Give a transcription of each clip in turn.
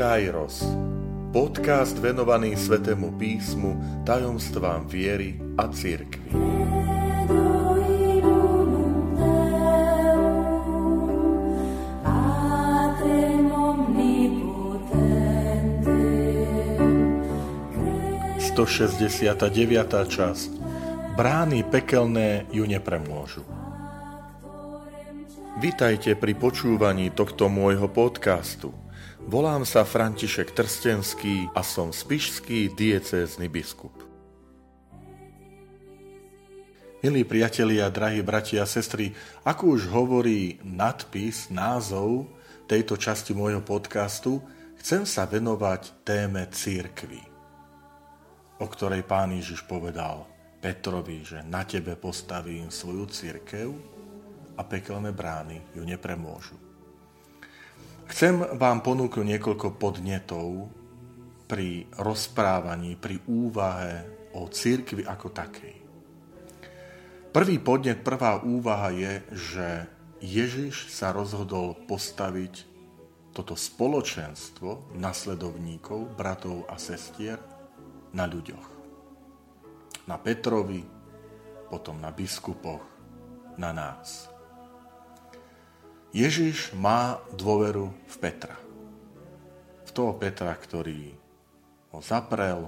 Kairos. Podcast venovaný Svetému písmu, tajomstvám viery a církvy. Sto časť. Brány pekelné ju nepremôžu. Vitajte pri počúvaní tohto môjho podcastu. Volám sa František Trstenský a som spišský diecézny biskup. Milí priatelia, drahí bratia a sestry, ako už hovorí nadpis, názov tejto časti môjho podcastu, chcem sa venovať téme církvy, o ktorej pán Ježiš povedal Petrovi, že na tebe postavím svoju církev, a pekelné brány ju nepremôžu. Chcem vám ponúknuť niekoľko podnetov pri rozprávaní, pri úvahe o církvi ako takej. Prvý podnet, prvá úvaha je, že Ježiš sa rozhodol postaviť toto spoločenstvo nasledovníkov, bratov a sestier na ľuďoch. Na Petrovi, potom na biskupoch, na nás. Ježiš má dôveru v Petra. V toho Petra, ktorý ho zaprel,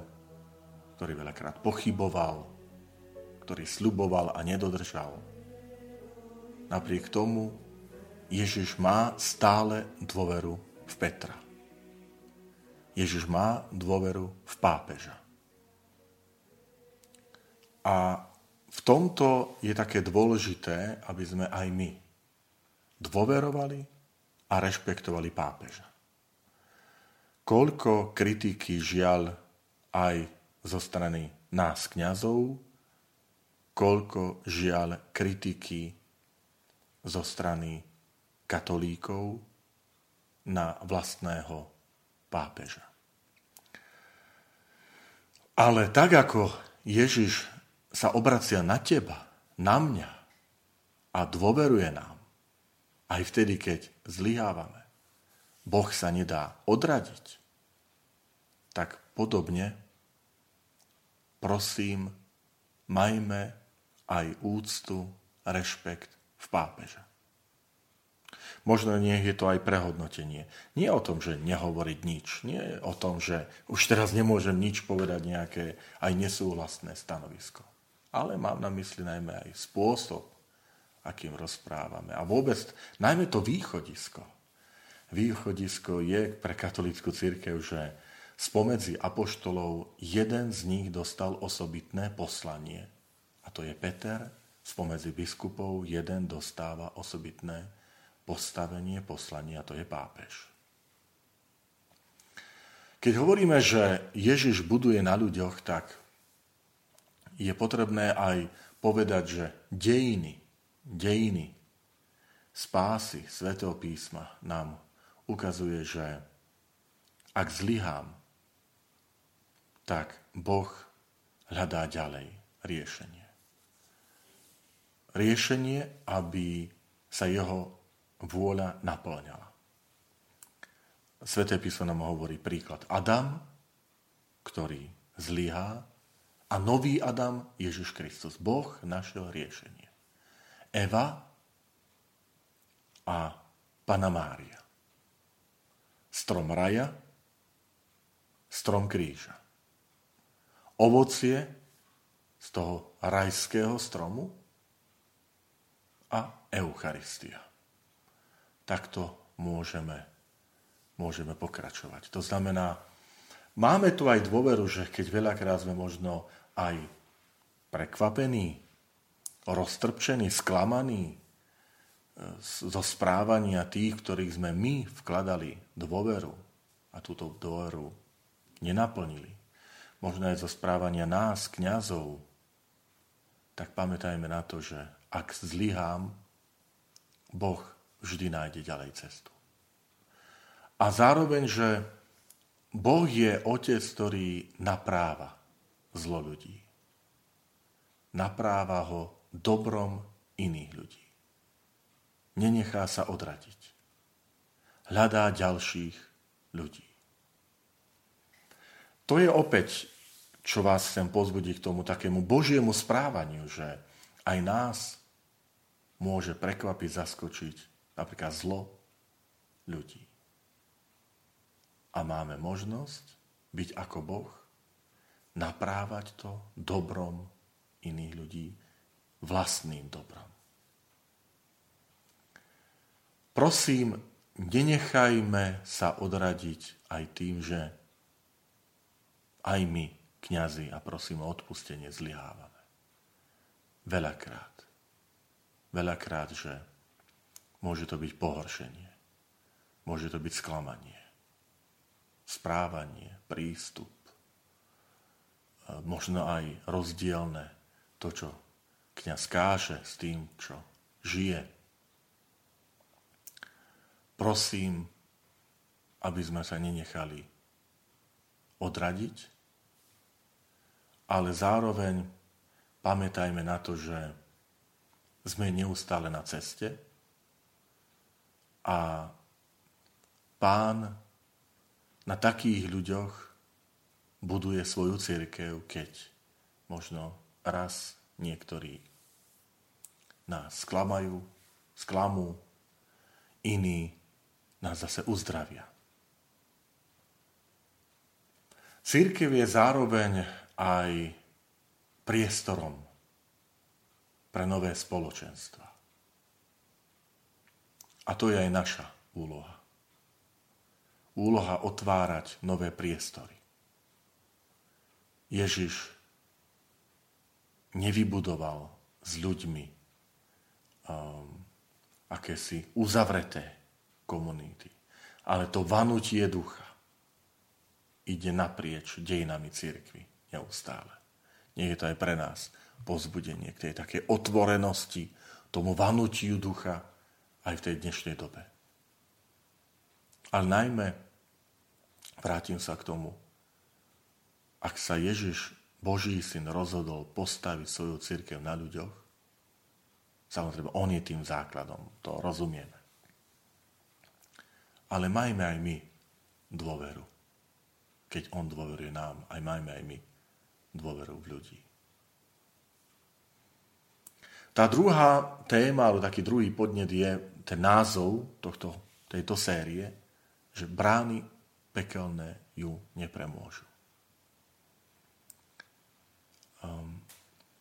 ktorý veľakrát pochyboval, ktorý sluboval a nedodržal. Napriek tomu Ježiš má stále dôveru v Petra. Ježiš má dôveru v pápeža. A v tomto je také dôležité, aby sme aj my dôverovali a rešpektovali pápeža. Koľko kritiky žiaľ aj zo strany nás kňazov, koľko žiaľ kritiky zo strany katolíkov na vlastného pápeža. Ale tak ako Ježiš sa obracia na teba, na mňa a dôveruje nám, aj vtedy, keď zlyhávame, Boh sa nedá odradiť, tak podobne, prosím, majme aj úctu, rešpekt v pápeža. Možno nie je to aj prehodnotenie. Nie o tom, že nehovoriť nič. Nie o tom, že už teraz nemôžem nič povedať nejaké aj nesúhlasné stanovisko. Ale mám na mysli najmä aj spôsob, akým rozprávame. A vôbec, najmä to východisko. Východisko je pre katolickú církev, že spomedzi apoštolov jeden z nich dostal osobitné poslanie. A to je Peter. Spomedzi biskupov jeden dostáva osobitné postavenie, poslanie a to je pápež. Keď hovoríme, že Ježiš buduje na ľuďoch, tak je potrebné aj povedať, že dejiny dejiny spásy Svetého písma nám ukazuje, že ak zlyhám, tak Boh hľadá ďalej riešenie. Riešenie, aby sa jeho vôľa naplňala. Sveté písmo nám hovorí príklad Adam, ktorý zlyhá, a nový Adam, Ježiš Kristus. Boh našiel riešenie. Eva a Pana Mária. Strom raja, strom kríža. Ovocie z toho rajského stromu a Eucharistia. Takto môžeme, môžeme pokračovať. To znamená, máme tu aj dôveru, že keď veľakrát sme možno aj prekvapení, roztrpčení, sklamaní e, zo správania tých, ktorých sme my vkladali dôveru a túto dôveru nenaplnili, možno aj zo správania nás, kňazov, tak pamätajme na to, že ak zlyhám, Boh vždy nájde ďalej cestu. A zároveň, že Boh je otec, ktorý napráva zlo ľudí. Napráva ho dobrom iných ľudí. Nenechá sa odradiť. Hľadá ďalších ľudí. To je opäť, čo vás chcem pozbudiť k tomu takému božiemu správaniu, že aj nás môže prekvapiť, zaskočiť napríklad zlo ľudí. A máme možnosť byť ako Boh, naprávať to dobrom iných ľudí, vlastným dobrom. Prosím, nenechajme sa odradiť aj tým, že aj my, kňazi, a prosím o odpustenie, zlyhávame. Veľakrát. Veľakrát, že môže to byť pohoršenie. Môže to byť sklamanie. Správanie, prístup. Možno aj rozdielne to, čo kniaz káže s tým, čo žije. Prosím, aby sme sa nenechali odradiť, ale zároveň pamätajme na to, že sme neustále na ceste a pán na takých ľuďoch buduje svoju církev, keď možno raz niektorí nás sklamajú, sklamú, iní nás zase uzdravia. Církev je zároveň aj priestorom pre nové spoločenstva. A to je aj naša úloha. Úloha otvárať nové priestory. Ježiš nevybudoval s ľuďmi um, akési uzavreté komunity, ale to vanutie ducha ide naprieč dejinami církvy neustále. Nie je to aj pre nás pozbudenie k tej takej otvorenosti, tomu vanutiu ducha aj v tej dnešnej dobe. Ale najmä, vrátim sa k tomu, ak sa Ježiš, Boží syn, rozhodol postaviť svoju církev na ľuďoch, samozrejme, on je tým základom, to rozumieme. Ale majme aj my dôveru keď on dôveruje nám, aj majme aj my dôveru v ľudí. Tá druhá téma, alebo taký druhý podnet je ten názov tohto, tejto série, že brány pekelné ju nepremôžu.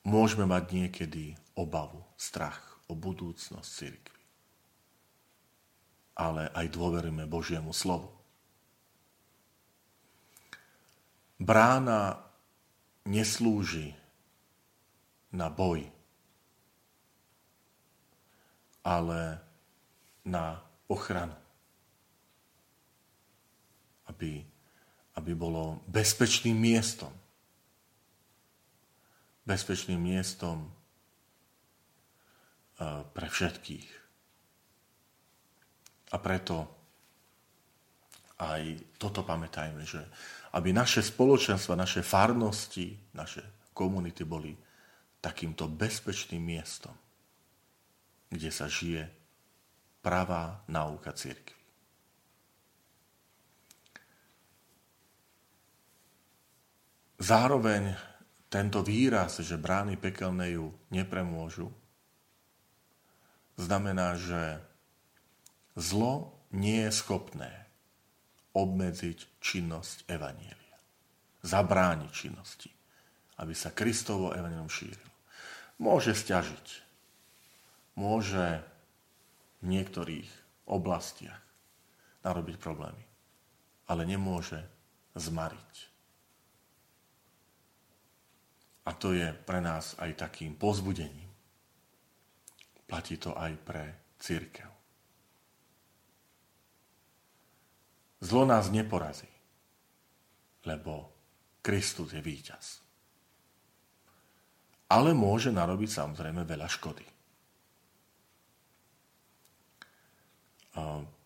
Môžeme mať niekedy obavu, strach o budúcnosť cirkvi. Ale aj dôverujeme Božiemu slovu. Brána neslúži na boj, ale na ochranu. Aby, aby bolo bezpečným miestom. Bezpečným miestom eh, pre všetkých. A preto aj toto pamätajme, že aby naše spoločenstva, naše farnosti, naše komunity boli takýmto bezpečným miestom, kde sa žije pravá náuka církvy. Zároveň tento výraz, že brány pekelné ju nepremôžu, znamená, že zlo nie je schopné obmedziť činnosť Evanielia. Zabrániť činnosti, aby sa Kristovo Evangelium šírilo. Môže stiažiť. Môže v niektorých oblastiach narobiť problémy. Ale nemôže zmariť. A to je pre nás aj takým pozbudením. Platí to aj pre církev. Zlo nás neporazí, lebo Kristus je víťaz. Ale môže narobiť samozrejme veľa škody.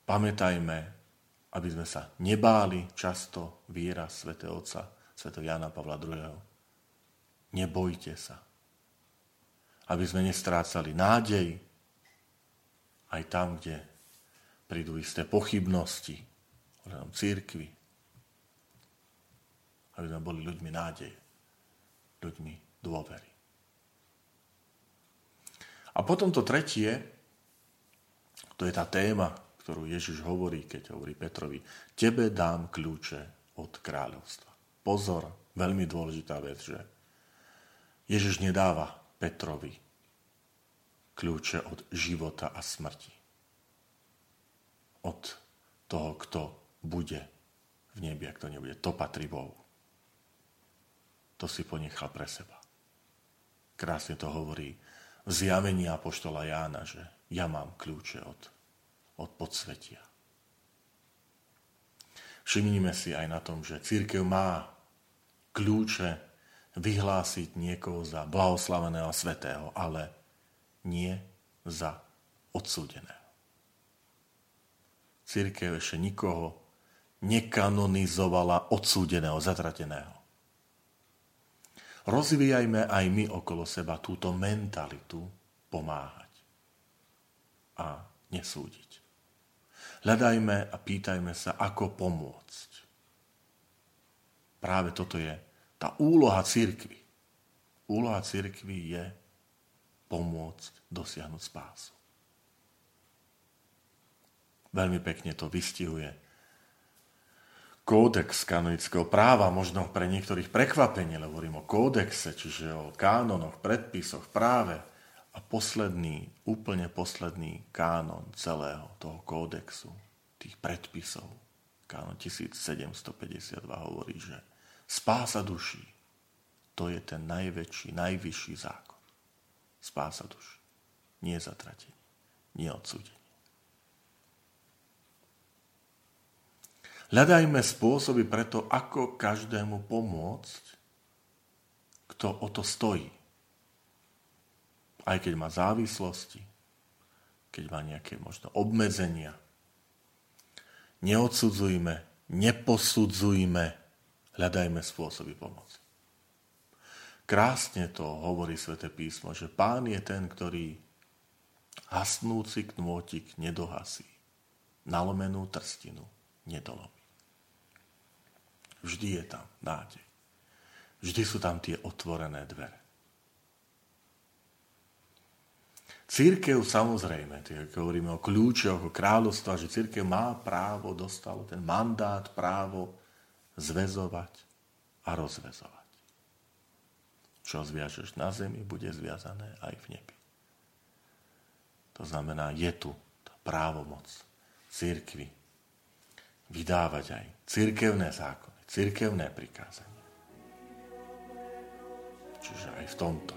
Pamätajme, aby sme sa nebáli často výraz Sv. Otca, Sv. Jana Pavla II. Nebojte sa. Aby sme nestrácali nádej aj tam, kde prídu isté pochybnosti, ohľadom církvy. aby sme boli ľuďmi nádeje, ľuďmi dôvery. A potom to tretie, to je tá téma, ktorú Ježiš hovorí, keď hovorí Petrovi, tebe dám kľúče od kráľovstva. Pozor, veľmi dôležitá vec, že Ježiš nedáva Petrovi kľúče od života a smrti. Od toho, kto bude v nebi a kto nebude. To patrí Bohu. To si ponechal pre seba. Krásne to hovorí v zjavení Apoštola Jána, že ja mám kľúče od, od podsvetia. Všimnime si aj na tom, že církev má kľúče vyhlásiť niekoho za blahoslaveného a svetého, ale nie za odsúdeného. Církev ešte nikoho nekanonizovala odsúdeného, zatrateného rozvíjajme aj my okolo seba túto mentalitu pomáhať a nesúdiť. Hľadajme a pýtajme sa, ako pomôcť. Práve toto je tá úloha církvy. Úloha církvy je pomôcť dosiahnuť spásu. Veľmi pekne to vystihuje kódex kanonického práva, možno pre niektorých prekvapenie, lebo hovorím o kódexe, čiže o kánonoch, predpisoch, práve. A posledný, úplne posledný kánon celého toho kódexu, tých predpisov, kánon 1752 hovorí, že spása duší, to je ten najväčší, najvyšší zákon. Spása duší. Nie zatratenie, nie odsúdenie. Hľadajme spôsoby preto, ako každému pomôcť, kto o to stojí. Aj keď má závislosti, keď má nejaké možno obmedzenia. Neodsudzujme, neposudzujme, hľadajme spôsoby pomoci. Krásne to hovorí sväté písmo, že pán je ten, ktorý hasnúci knôtik nedohasí, nalomenú trstinu nedolomí. Vždy je tam nádej. Vždy sú tam tie otvorené dvere. Církev samozrejme, keď hovoríme o kľúčoch, o kráľovstva, že církev má právo, dostalo ten mandát, právo zväzovať a rozvezovať. Čo zviažeš na zemi, bude zviazané aj v nebi. To znamená, je tu tá právomoc církvy vydávať aj církevné zákony cirkevné prikázanie. Čiže aj v tomto.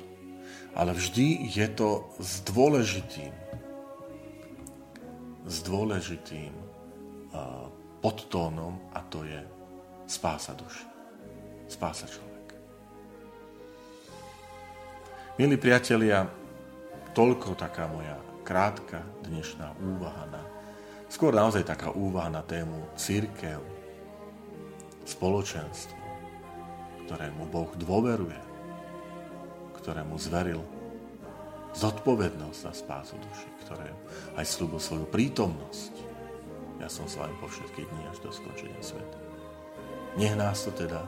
Ale vždy je to s dôležitým, s dôležitým podtónom a to je spása duši. Spása človeka. Milí priatelia, toľko taká moja krátka dnešná úvaha na, skôr naozaj taká úvaha na tému církev, spoločenstvo, ktorému Boh dôveruje, ktorému zveril zodpovednosť za spásu duši, ktoré aj slúbil svoju prítomnosť. Ja som s vami po všetky dní až do skončenia sveta. Nech nás to teda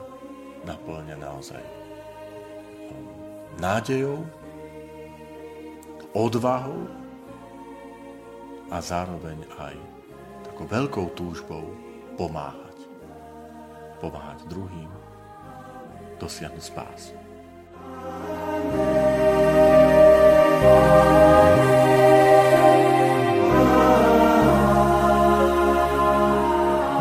naplňa naozaj um, nádejou, odvahou a zároveň aj takou veľkou túžbou pomáhať pomáhať druhým, dosiahnuť spásu.